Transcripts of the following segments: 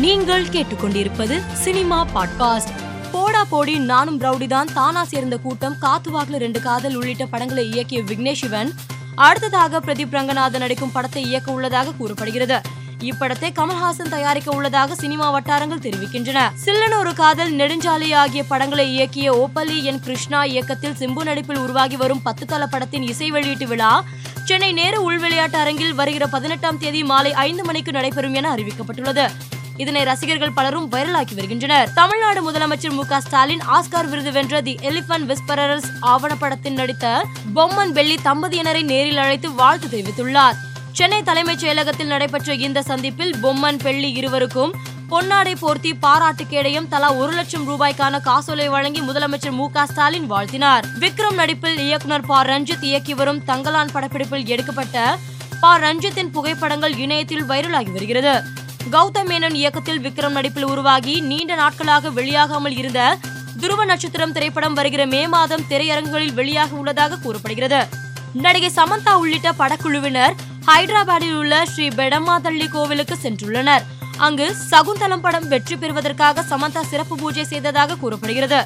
நீங்கள் கேட்டுக்கொண்டிருப்பது cinema podcast. போடா போடி நானும் ரவுடி தான் தானா சேர்ந்த கூட்டம் காத்துவாக்குல ரெண்டு காதல் உள்ளிட்ட படங்களை இயக்கிய விக்னேஷ் சிவன். அடுத்ததாக பிரதீப் ரங்கநாதன் நடிக்கும் படத்தை இயக்க உள்ளதாக கூறப்படுகிறது. இப்படத்தை கமல்ஹாசன் தயாரிக்க உள்ளதாக சினிமா வட்டாரங்கள் தெரிவிக்கின்றன. சில்லன் ஒரு காதல் நெடுஞ்சாலை ஆகிய படங்களை இயக்கிய ஓப்பல்லி என் கிருஷ்ணா இயக்கத்தில் சிம்பு நடிப்பில் உருவாகி வரும் பத்து தள படத்தின் இசை வெளியீட்டு விழா சென்னை நேரு உள் விளையாட்டு அரங்கில் வருகிற பதினெட்டாம் தேதி மாலை ஐந்து மணிக்கு நடைபெறும் என அறிவிக்கப்பட்டுள்ளது. இதனை ரசிகர்கள் பலரும் வைரலாக்கி வருகின்றனர். தமிழ்நாடு முதலமைச்சர் மு ஸ்டாலின் ஆஸ்கார் விருது வென்ற தி எலிபன் விஸ்பரர்ஸ் ஆவணப்படத்தில் நடித்த பொம்மன் வெள்ளி தம்பதியினரை நேரில் அழைத்து வாழ்த்து தெரிவித்துள்ளார். சென்னை தலைமைச் செயலகத்தில் நடைபெற்ற இந்த சந்திப்பில் பொம்மன் பெள்ளி இருவருக்கும் பொன்னாடை போர்த்தி பாராட்டு கேடயம் தலா ஒரு லட்சம் ரூபாய்க்கான காசோலை வழங்கி முதலமைச்சர் மு ஸ்டாலின் வாழ்த்தினார். விக்ரம் நடிப்பில் இயக்குனர் ப. ரஞ்சித் இயக்கி வரும் தங்கலான் படப்பிடிப்பில் எடுக்கப்பட்ட ப. ரஞ்சித்தின் புகைப்படங்கள் இணையத்தில் வைரலாகி வருகிறது. கௌதம் மேனன் இயக்கத்தில் விக்ரம் நடிப்பில் உருவாகி நீண்ட நாட்களாக வெளியாகாமல் இருந்த துருவ நட்சத்திரம் திரைப்படம் வருகிற மே மாதம் திரையரங்குகளில் வெளியாக உள்ளதாக கூறப்படுகிறது. நடிகை சமந்தா உள்ளிட்ட படக்குழுவினர் ஹைதராபாத்தில் உள்ள ஸ்ரீ பெடமாதள்ளி கோவிலுக்கு சென்றுள்ளனர். அங்கு சகுந்தலம் படம் வெற்றி பெறுவதற்காக சமந்தா சிறப்பு பூஜை செய்ததாக கூறப்படுகிறது.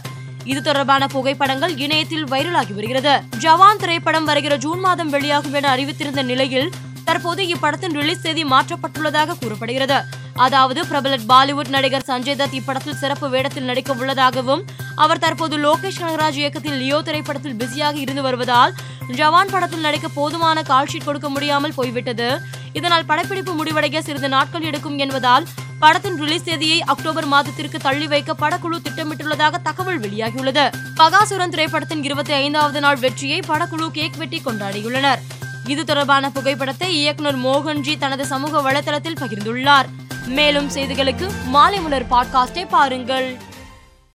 இது தொடர்பான புகைப்படங்கள் இணையத்தில் வைரலாகி வருகிறது. ஜவான் திரைப்படம் வருகிற ஜூன் மாதம் வெளியாகும் என அறிவித்திருந்த நிலையில் தற்போது இப்படத்தின் ரிலீஸ் தேதி மாற்றப்பட்டுள்ளதாக கூறப்படுகிறது. அதாவது பிரபல பாலிவுட் நடிகர் சஞ்சய் தத் இப்படத்தில் சிறப்பு வேடத்தில் நடிக்க உள்ளதாகவும் அவர் தற்போது லோகேஷ் கனகராஜ் இயக்கத்தில் லியோ திரைப்படத்தில் பிஸியாக இருந்து வருவதால் ஜவான் படத்தில் நடிக்க போதுமான கால்ஷீட் கொடுக்க முடியாமல் போய்விட்டது. இதனால் படப்பிடிப்பு முடிவடைய சிறிது நாட்கள் எடுக்கும் என்பதால் படத்தின் ரிலீஸ் தேதியை அக்டோபர் மாதத்திற்கு தள்ளி வைக்க படக்குழு திட்டமிட்டுள்ளதாக தகவல் வெளியாகியுள்ளது. பகாசுரன் திரைப்படத்தின் இருபத்தி ஐந்தாவது நாள் வெற்றியை படக்குழு கேக் வெட்டி கொண்டாடியுள்ளனர். இது தொடர்பான புகைப்படத்தை இயக்குனர் மோகன்ஜி தனது சமூக வலைதளத்தில் பகிர்ந்துள்ளார். மேலும் செய்திகளுக்கு மாலை மலர் பாட்காஸ்டை பாருங்கள்.